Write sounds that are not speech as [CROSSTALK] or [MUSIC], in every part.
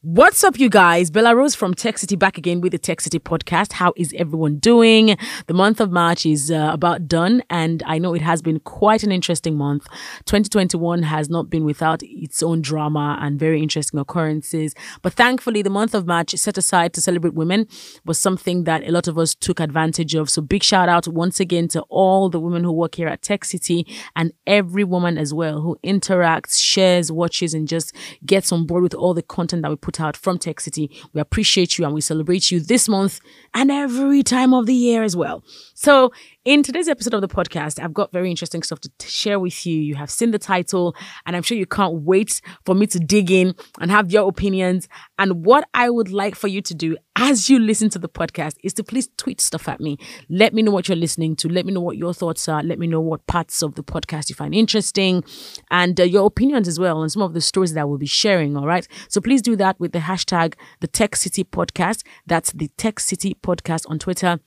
What's up, you guys? Bella Rose from Tech City back again with the Tech City podcast. How is everyone doing? The month of March is uh, about done, and I know it has been quite an interesting month. 2021 has not been without its own drama and very interesting occurrences, but thankfully, the month of March set aside to celebrate women was something that a lot of us took advantage of. So, big shout out once again to all the women who work here at Tech City and every woman as well who interacts, shares, watches, and just gets on board with all the content that we put out from Tech City. We appreciate you and we celebrate you this month and every time of the year as well. So, in today's episode of the podcast, I've got very interesting stuff to t- share with you. You have seen the title, and I'm sure you can't wait for me to dig in and have your opinions. And what I would like for you to do as you listen to the podcast is to please tweet stuff at me. Let me know what you're listening to. Let me know what your thoughts are. Let me know what parts of the podcast you find interesting and uh, your opinions as well on some of the stories that I will be sharing. All right. So please do that with the hashtag the Tech City Podcast. That's the Tech City Podcast on Twitter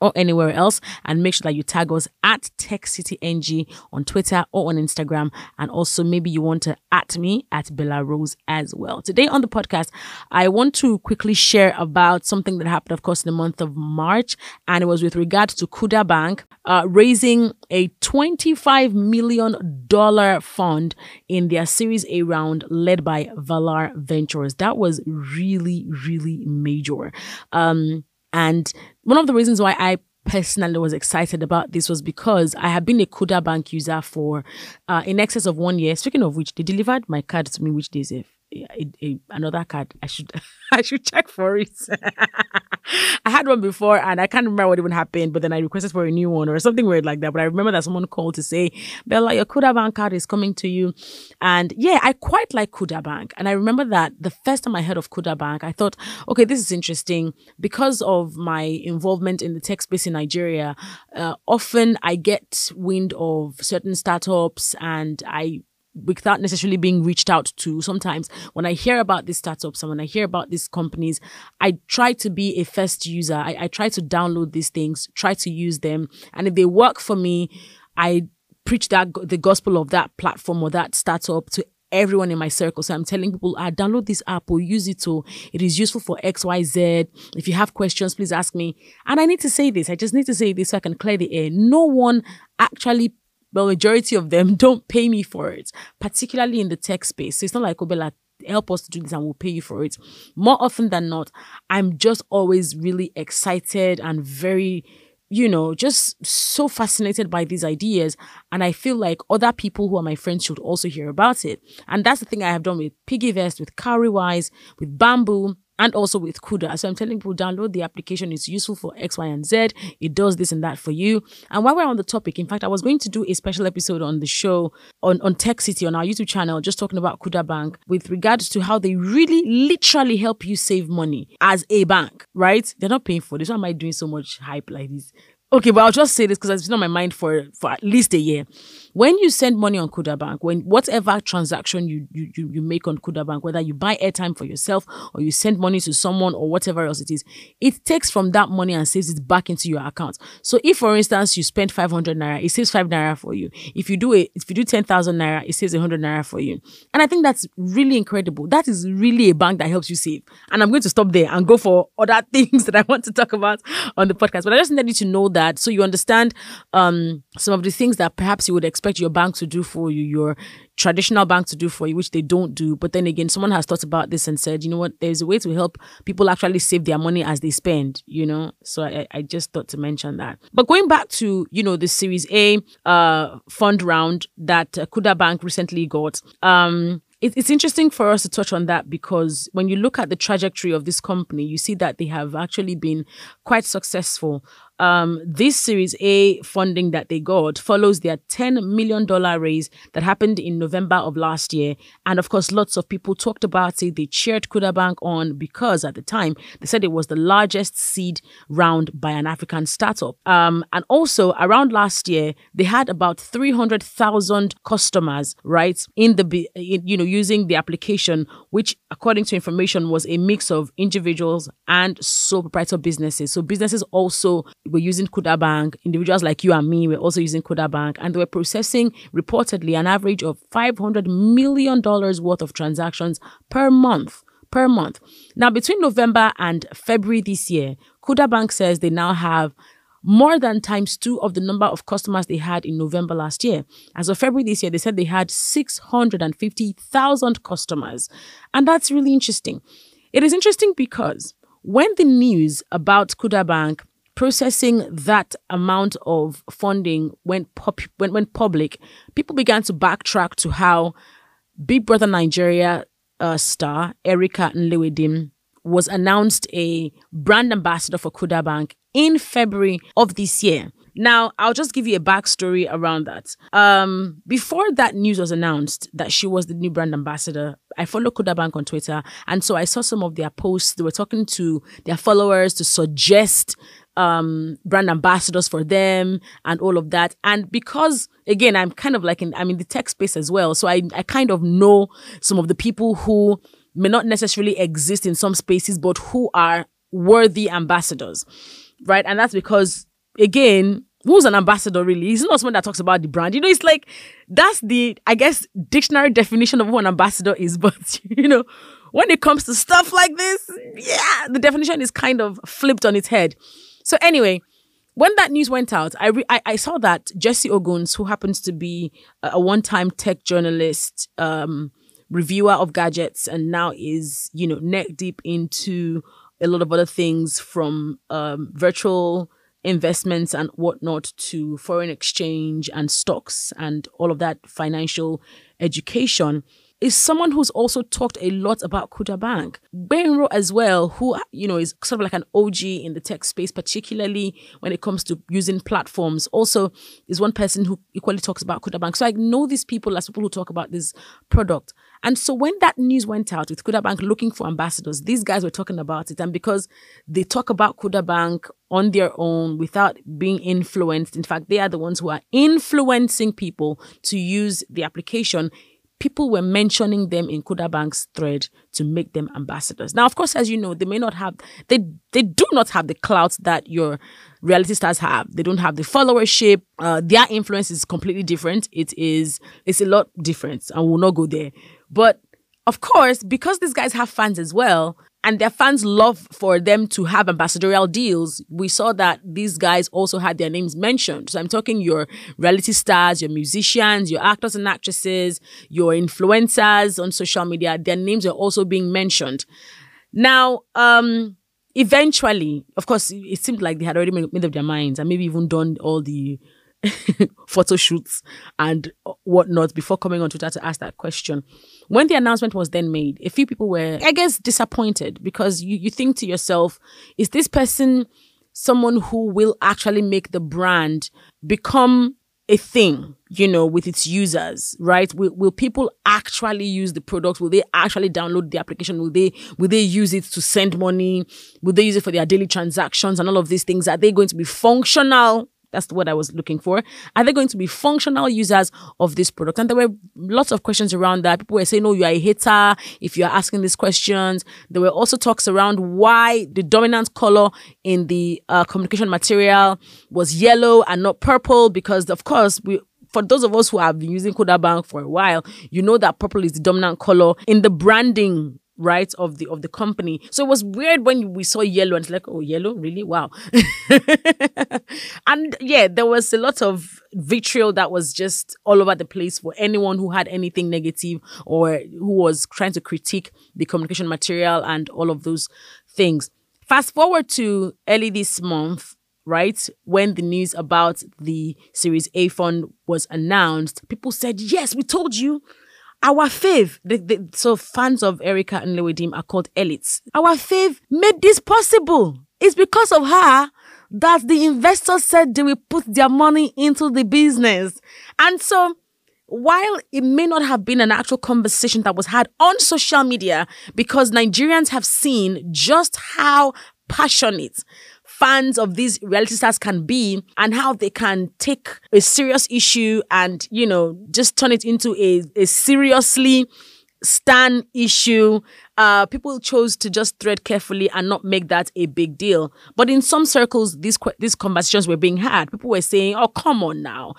or anywhere else and make sure that you tag us at TechCityNG on Twitter or on Instagram. And also maybe you want to at me at Bella Rose as well. Today on the podcast, I want to quickly share about something that happened, of course, in the month of March. And it was with regard to Kuda Bank uh, raising a $25 million fund in their Series A round led by Valar Ventures. That was really, really major. Um, and one of the reasons why I personally was excited about this was because I have been a Kuda Bank user for uh, in excess of one year. Speaking of which, they delivered my card to me which they if another card. I should [LAUGHS] I should check for it. [LAUGHS] I had one before and I can't remember what even happened, but then I requested for a new one or something weird like that. But I remember that someone called to say, Bella, your Kuda Bank card is coming to you. And yeah, I quite like Kuda Bank. And I remember that the first time I heard of Kuda Bank, I thought, okay, this is interesting because of my involvement in the tech space in Nigeria. Uh, often I get wind of certain startups and I without necessarily being reached out to. Sometimes when I hear about these startups and when I hear about these companies, I try to be a first user. I, I try to download these things, try to use them. And if they work for me, I preach that the gospel of that platform or that startup to everyone in my circle. So I'm telling people, I ah, download this app or use it. So it is useful for X, Y, Z. If you have questions, please ask me. And I need to say this. I just need to say this so I can clear the air. No one actually but majority of them [LAUGHS] don't pay me for it, particularly in the tech space. So it's not like Obela help us to do this and we'll pay you for it. More often than not, I'm just always really excited and very, you know, just so fascinated by these ideas. And I feel like other people who are my friends should also hear about it. And that's the thing I have done with Piggyvest, with Cowrywise, with Bamboo and also with Kuda. So I'm telling people download the application. It's useful for X, Y, and Z. It does this and that for you. And while we're on the topic, in fact, I was going to do a special episode on the show on, on Tech City on our YouTube channel, just talking about Kuda Bank with regards to how they really literally help you save money as a bank, right? They're not paying for this. Why am I doing so much hype like this? Okay, but I'll just say this because it's been on my mind for for at least a year. When you send money on Kuda Bank, when whatever transaction you you you make on Kuda Bank, whether you buy airtime for yourself or you send money to someone or whatever else it is, it takes from that money and saves it back into your account. So if, for instance, you spend five hundred naira, it saves five naira for you. If you do it, if you do ten thousand naira, it saves hundred naira for you. And I think that's really incredible. That is really a bank that helps you save. And I'm going to stop there and go for other [LAUGHS] things that I want to talk about on the podcast. But I just need you to know that that so you understand um, some of the things that perhaps you would expect your bank to do for you, your traditional bank to do for you, which they don't do. But then again, someone has thought about this and said, you know what, there's a way to help people actually save their money as they spend, you know? So I, I just thought to mention that. But going back to, you know, the Series A uh, fund round that uh, Kuda Bank recently got, um, it's interesting for us to touch on that because when you look at the trajectory of this company, you see that they have actually been quite successful um, this Series A funding that they got follows their $10 million raise that happened in November of last year. And of course, lots of people talked about it. They cheered Kuda Bank on because at the time they said it was the largest seed round by an African startup. Um, and also around last year, they had about 300,000 customers, right, in the, you know, using the application, which according to information was a mix of individuals and sole proprietor businesses. So businesses also were using Kuda Bank. Individuals like you and me were also using Kuda Bank, and they were processing reportedly an average of $500 million worth of transactions per month per month. Now, between November and February this year, Kuda Bank says they now have more than times two of the number of customers they had in November last year. As of February this year, they said they had 650,000 customers. And that's really interesting. It is interesting because when the news about Kuda Bank processing that amount of funding went, pop- went, went public, people began to backtrack to how Big Brother Nigeria uh, star Erica Nlewedim was announced a brand ambassador for Kuda Bank in February of this year. Now, I'll just give you a backstory around that. Um, before that news was announced that she was the new brand ambassador, I follow Kuda Bank on Twitter, and so I saw some of their posts. They were talking to their followers to suggest um, brand ambassadors for them and all of that. And because again, I'm kind of like in I'm in the tech space as well, so I I kind of know some of the people who may not necessarily exist in some spaces, but who are worthy ambassadors, right? And that's because again, who's an ambassador really? He's not someone that talks about the brand. You know, it's like that's the I guess dictionary definition of who an ambassador is, [LAUGHS] but you know, when it comes to stuff like this, yeah, the definition is kind of flipped on its head. So anyway, when that news went out, I, re- I, I saw that Jesse Oguns, who happens to be a, one-time tech journalist, um, reviewer of gadgets, and now is you know neck deep into a lot of other things from um, virtual investments and whatnot to foreign exchange and stocks and all of that financial education is someone who's also talked a lot about Kuda Bank. Benro as well, who, you know, is sort of like an OG in the tech space, particularly when it comes to using platforms, also is one person who equally talks about Kuda Bank. So I know these people as people who talk about this product. And so when that news went out with Kuda Bank looking for ambassadors, these guys were talking about it. And because they talk about Kuda Bank on their own without being influenced, in fact, they are the ones who are influencing people to use the application people were mentioning them in Kuda Bank's thread to make them ambassadors. Now, of course, as you know, they may not have they they do not have the clout that your reality stars have. They don't have the followership. Uh, their influence is completely different. It is it's a lot different, and we'll not go there. But of course, because these guys have fans as well, and their fans love for them to have ambassadorial deals. We saw that these guys also had their names mentioned. So I'm talking your reality stars, your musicians, your actors and actresses, your influencers on social media. Their names are also being mentioned. Now, um, eventually, of course, it seemed like they had already made up their minds and maybe even done all the [LAUGHS] photo shoots and whatnot before coming on Twitter to ask that question. When the announcement was then made, a few people were, I guess, disappointed because you, you think to yourself, is this person someone who will actually make the brand become a thing, you know, with its users, right? Will, will people actually use the product? Will they actually download the application? Will they will they use it to send money? Will they use it for their daily transactions and all of these things? Are they going to be functional that's what I was looking for. Are they going to be functional users of this product? And there were lots of questions around that. People were saying, "No, you are a hater if you are asking these questions." There were also talks around why the dominant color in the uh, communication material was yellow and not purple, because of course we for those of us who have been using Kuda Bank for a while, you know that purple is the dominant color in the branding right of the of the company so it was weird when we saw yellow and it's like oh yellow really wow [LAUGHS] and yeah there was a lot of vitriol that was just all over the place for anyone who had anything negative or who was trying to critique the communication material and all of those things fast forward to early this month right? When the news about the Series A fund was announced, people said, Yes, we told you. Our fave, the, the, so fans of Erica and Nlewedim are called elites. Our fave made this possible. It's because of her that the investors said they will put their money into the business. And so, while it may not have been an actual conversation that was had on social media, because Nigerians have seen just how passionate fans of these reality stars can be and how they can take a serious issue and, you know, just turn it into a, a seriously stan issue. Uh, people chose to just thread carefully and not make that a big deal. But in some circles, these these conversations were being had. People were saying, "Oh, come on now."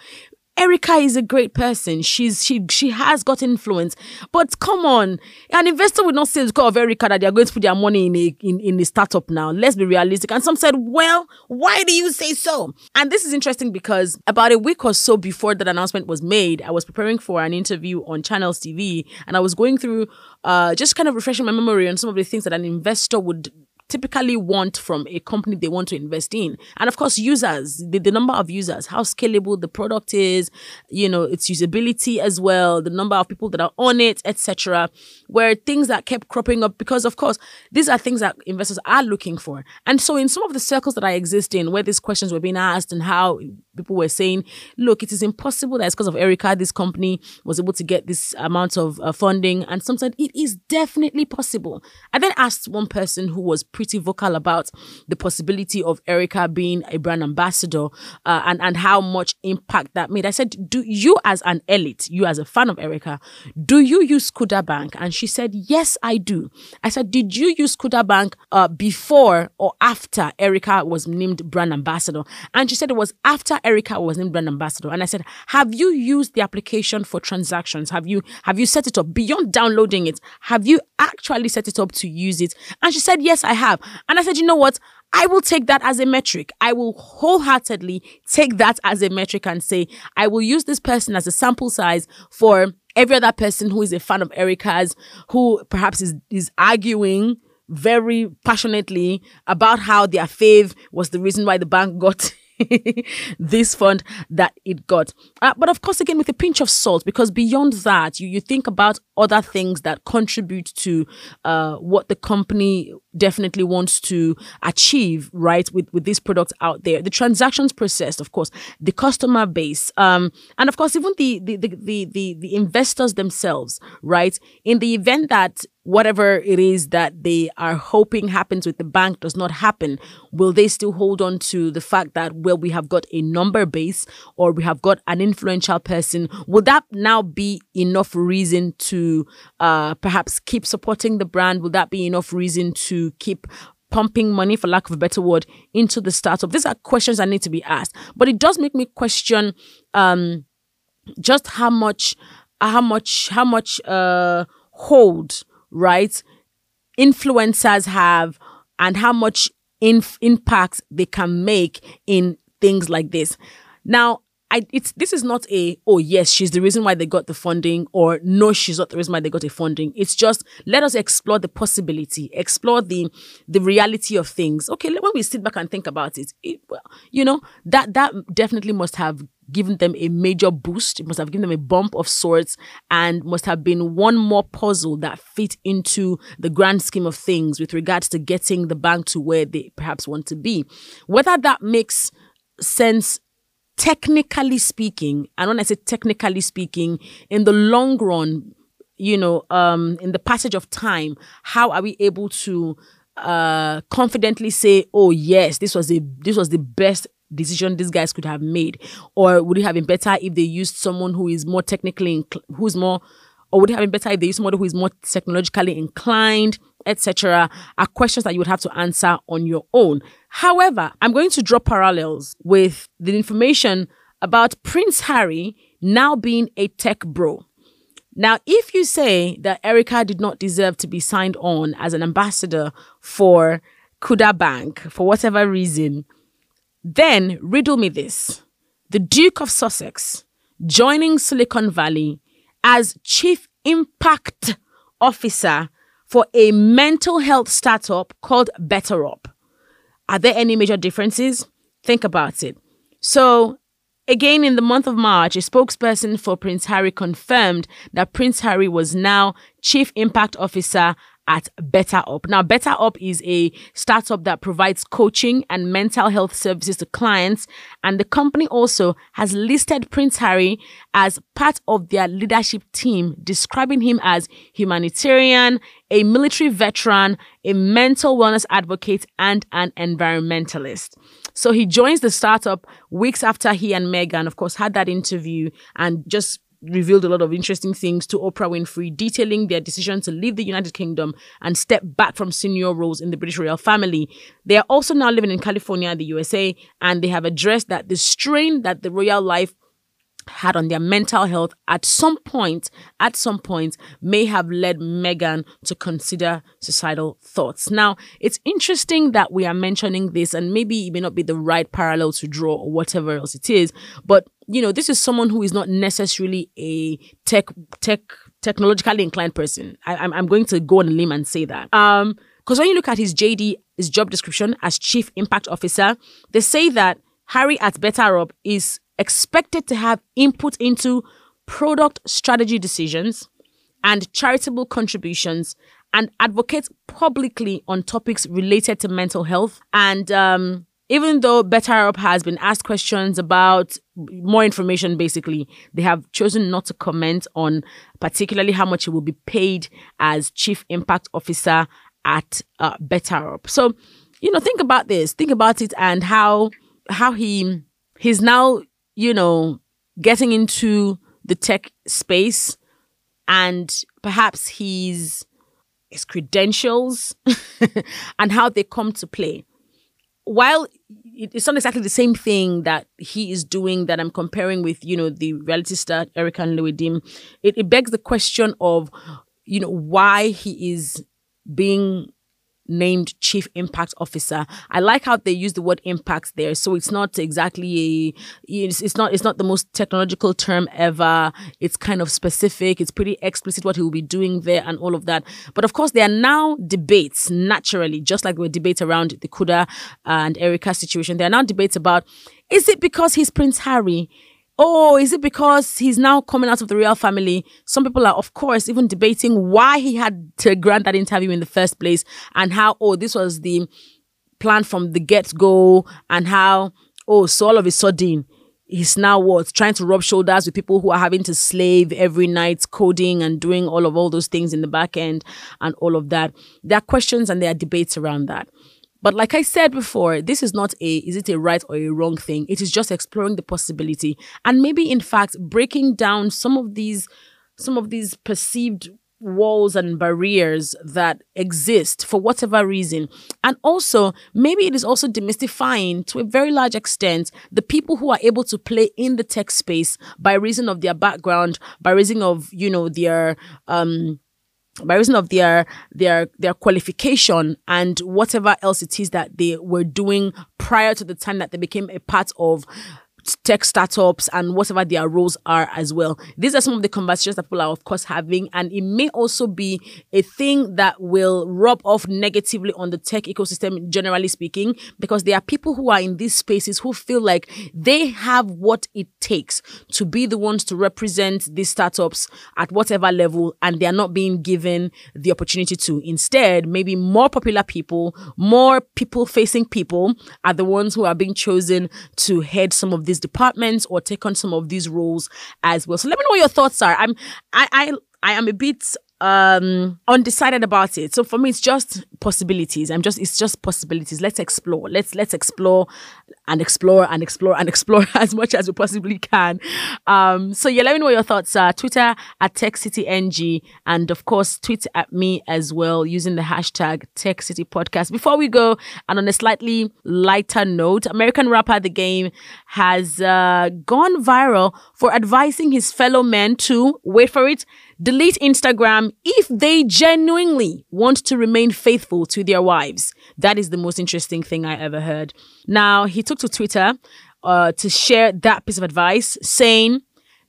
Erica is a great person. She's she she has got influence. But come on, an investor would not say because of Erica that they are going to put their money in a in, in a startup now. Let's be realistic. And some said, Well, why do you say so? And this is interesting because about a week or so before that announcement was made, I was preparing for an interview on Channels TV and I was going through uh just kind of refreshing my memory on some of the things that an investor would typically want from a company they want to invest in. And of course, users, the, the number of users, how scalable the product is, you know, its usability as well, the number of people that are on it, etc. Were things that kept cropping up because, of course, these are things that investors are looking for. And so, in some of the circles that I exist in, where these questions were being asked and how people were saying, look, it is impossible that it's because of Erica this company was able to get this amount of uh, funding. And some said it is definitely possible. I then asked one person who was pretty vocal about the possibility of Erica being a brand ambassador uh, and, and how much impact that made. I said, Do you, as an elite, you as a fan of Erica, do you use Kuda Bank? And she said, Yes, I do. I said, Did you use Kuda Bank uh, before or after Erica was named brand ambassador? And she said it was after Erica was named brand ambassador. And I said, Have you used the application for transactions? Have you have you set it up beyond downloading it? Have you actually set it up to use it? And she said, Yes, I have have. And I said, you know what? I will take that as a metric. I will wholeheartedly take that as a metric and say, I will use this person as a sample size for every other person who is a fan of Erica's, who perhaps is, is arguing very passionately about how their fave was the reason why the bank got [LAUGHS] this fund that it got. Uh, but of course, again, with a pinch of salt, because beyond that, you, you think about other things that contribute to uh, what the company definitely wants to achieve, right, with, with this product out there. The transactions processed, of course, the customer base, um, and of course, even the, the, the, the, the, the investors themselves, right? In the event that whatever it is that they are hoping happens with the bank does not happen, will they still hold on to the fact that, well, we have got a number base or we have got an influential person? Would that now be enough reason to uh, perhaps keep supporting the brand? Would that be enough reason to keep pumping money, for lack of a better word, into the startup? These are questions that need to be asked. But it does make me question um, just how much, how much, how much uh, hold right, influencers have and how much inf- impact they can make in things like this. Now, I, it's this is not a oh yes she's the reason why they got the funding or no she's not the reason why they got the funding it's just let us explore the possibility explore the the reality of things okay when we sit back and think about it, it well, you know that that definitely must have given them a major boost. It must have given them a bump of sorts and must have been one more puzzle that fit into the grand scheme of things with regards to getting the bank to where they perhaps want to be. Whether that makes sense technically speaking, and when I say technically speaking, in the long run, you know, um, in the passage of time, how are we able to uh confidently say oh yes this was a this was the best decision these guys could have made or would it have been better if they used someone who is more technically inc- who's more or would it have been better if they used someone who is more technologically inclined etc are questions that you would have to answer on your own however i'm going to draw parallels with the information about prince harry now being a tech bro now, if you say that Erica did not deserve to be signed on as an ambassador for Kuda Bank for whatever reason, then riddle me this the Duke of Sussex joining Silicon Valley as Chief Impact Officer for a mental health startup called BetterUp. Are there any major differences? Think about it. So, again, in the month of March, a spokesperson for Prince Harry confirmed that Prince Harry was now Chief Impact Officer at BetterUp. Now, BetterUp is a startup that provides coaching and mental health services to clients. And the company also has listed Prince Harry as part of their leadership team, describing him as humanitarian, a military veteran, a mental wellness advocate, and an environmentalist. So he joins the startup weeks after he and Meghan, of course, had that interview and just revealed a lot of interesting things to Oprah Winfrey, detailing their decision to leave the United Kingdom and step back from senior roles in the British royal family. They are also now living in California, the USA, and they have addressed that the strain that the royal life had on their mental health at some point, at some point, may have led Meghan to consider suicidal thoughts. Now, it's interesting that we are mentioning this, and maybe it may not be the right parallel to draw or whatever else it is, but you know, this is someone who is not necessarily a tech tech technologically inclined person. I, am I'm, I'm going to go on a limb and say that. Um, because when you look at his JD, his job description as Chief Impact Officer, they say that Harry at BetterUp is expected to have input into product strategy decisions and charitable contributions and advocate publicly on topics related to mental health. And um, even though BetterUp has been asked questions about more information, basically, they have chosen not to comment on particularly how much he will be paid as Chief Impact Officer at uh, BetterUp. So, you know, think about this. Think about it and how how he he's now you know, getting into the tech space and perhaps his his credentials [LAUGHS] and how they come to play. While it's not exactly the same thing that he is doing that I'm comparing with, you know, the reality star Erica Nlewedim, it, it begs the question of, you know, why he is being named chief impact officer. I like how they use the word impact there. So it's not exactly a, it's, it's not, it's not the most technological term ever. It's kind of specific. It's pretty explicit what he will be doing there and all of that. But of course, there are now debates naturally, just like there were debates around the Kuda and Erica situation. There are now debates about, is it because he's Prince Harry? Oh, is it because he's now coming out of the royal family? Some people are, of course, even debating why he had to grant that interview in the first place and how, oh, this was the plan from the get go and how, oh, so all of a sudden, he's now what trying to rub shoulders with people who are having to slave every night coding and doing all of all those things in the back end and all of that there are questions and there are debates around that but like I said before, this is not a is it a right or a wrong thing. It is just exploring the possibility and maybe in fact breaking down some of these some of these perceived walls and barriers that exist for whatever reason. And also, maybe it is also demystifying to a very large extent the people who are able to play in the tech space by reason of their background, by reason of, you know, their um by reason of their their their qualification and whatever else it is that they were doing prior to the time that they became a part of tech startups and whatever their roles are as well. These are some of the conversations that people are, of course, having, and it may also be a thing that will rub off negatively on the tech ecosystem, generally speaking, because there are people who are in these spaces who feel like they have what it takes to be the ones to represent these startups at whatever level, and they are not being given the opportunity to. Instead, maybe more popular people, more people facing people are the ones who are being chosen to head some of these departments or take on some of these roles as well. So let me know what your thoughts are. I'm I I I am a bit um undecided about it. So for me it's just possibilities. I'm just it's just possibilities. Let's explore. Let's let's explore and explore and explore and explore [LAUGHS] as much as we possibly can. Um so yeah let me know what your thoughts are twitter at techcityng and of course tweet at me as well using the hashtag techcity podcast before we go and on a slightly lighter note american rapper the game has uh, gone viral for advising his fellow men to wait for it delete Instagram if they genuinely want to remain faithful to their wives. That is the most interesting thing I ever heard. Now, he took to Twitter uh, to share that piece of advice, saying,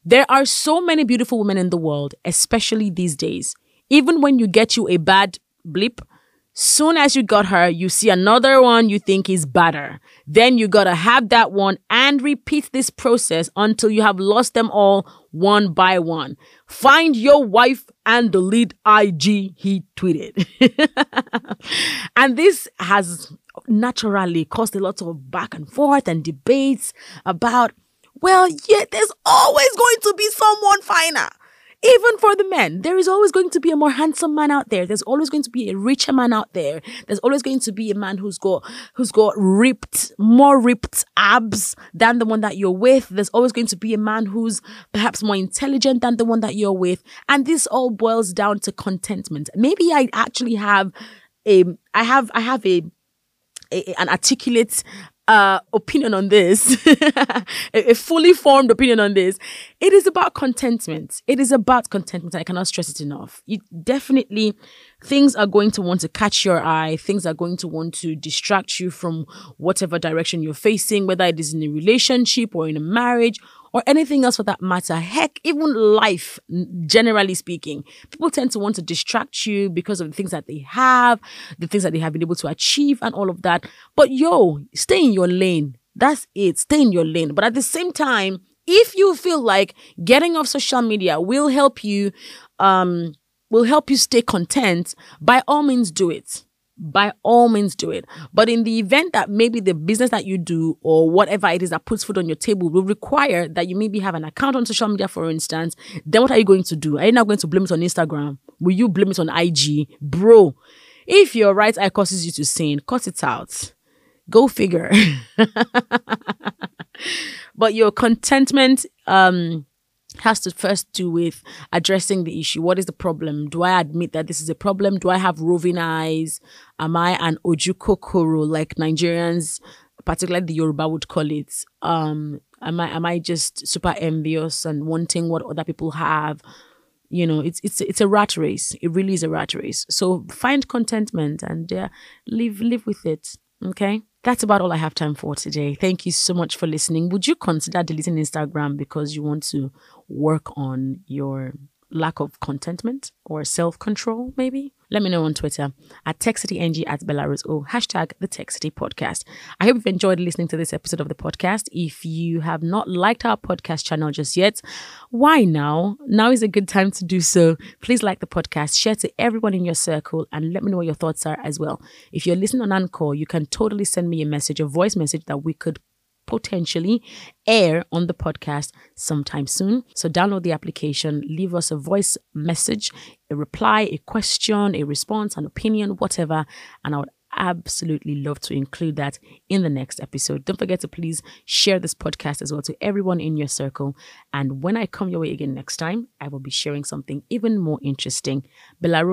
There are so many beautiful women in the world, especially these days. Even when you get you a bad blip, Soon as you got her, you see another one you think is better. Then you gotta have that one and repeat this process until you have lost them all one by one. Find your wife and delete IG, he tweeted. [LAUGHS] and this has naturally caused a lot of back and forth and debates about, well, yeah, there's always going to be someone finer. Even for the men, there is always going to be a more handsome man out there. There's always going to be a richer man out there. There's always going to be a man who's got who's got ripped, more ripped abs than the one that you're with. There's always going to be a man who's perhaps more intelligent than the one that you're with. And this all boils down to contentment. Maybe I actually have a I have I have a, a an articulate uh, opinion on this, [LAUGHS] a, a fully formed opinion on this. It is about contentment. It is about contentment. I cannot stress it enough. You definitely, things are going to want to catch your eye. Things are going to want to distract you from whatever direction you're facing, whether it is in a relationship or in a marriage or anything else for that matter. Heck, even life, generally speaking, people tend to want to distract you because of the things that they have, the things that they have been able to achieve, and all of that. But yo, stay in your lane. That's it. Stay in your lane. But at the same time, if you feel like getting off social media will help you, um, will help you stay content, by all means do it by all means do it. But in the event that maybe the business that you do or whatever it is that puts food on your table will require that you maybe have an account on social media, for instance, then what are you going to do? Are you now going to blame it on Instagram? Will you blame it on IG? Bro, if your right eye causes you to sin, cut it out. Go figure. [LAUGHS] but your contentment, um, has to first do with addressing the issue. What is the problem? Do I admit that this is a problem? Do I have roving eyes? Am I an ojukokoro like Nigerians, particularly the Yoruba would call it? Um, am I am I just super envious and wanting what other people have? You know, it's it's it's a rat race. It really is a rat race. So find contentment and uh, live live with it. Okay. That's about all I have time for today. Thank you so much for listening. Would you consider deleting Instagram because you want to work on your lack of contentment or self control, maybe? Let me know on Twitter at TechCityNG at Bella Rose or hashtag the Tech City Podcast. I hope you've enjoyed listening to this episode of the podcast. If you have not liked our podcast channel just yet, why now? Now is a good time to do so. Please like the podcast, share to everyone in your circle, and let me know what your thoughts are as well. If you're listening on Anchor, you can totally send me a message, a voice message that we could potentially air on the podcast sometime soon. So download the application, leave us a voice message, a reply, a question, a response, an opinion, whatever, and I would absolutely love to include that in the next episode. Don't forget to please share this podcast as well to everyone in your circle. And when I come your way again next time, I will be sharing something even more interesting. Bella Rose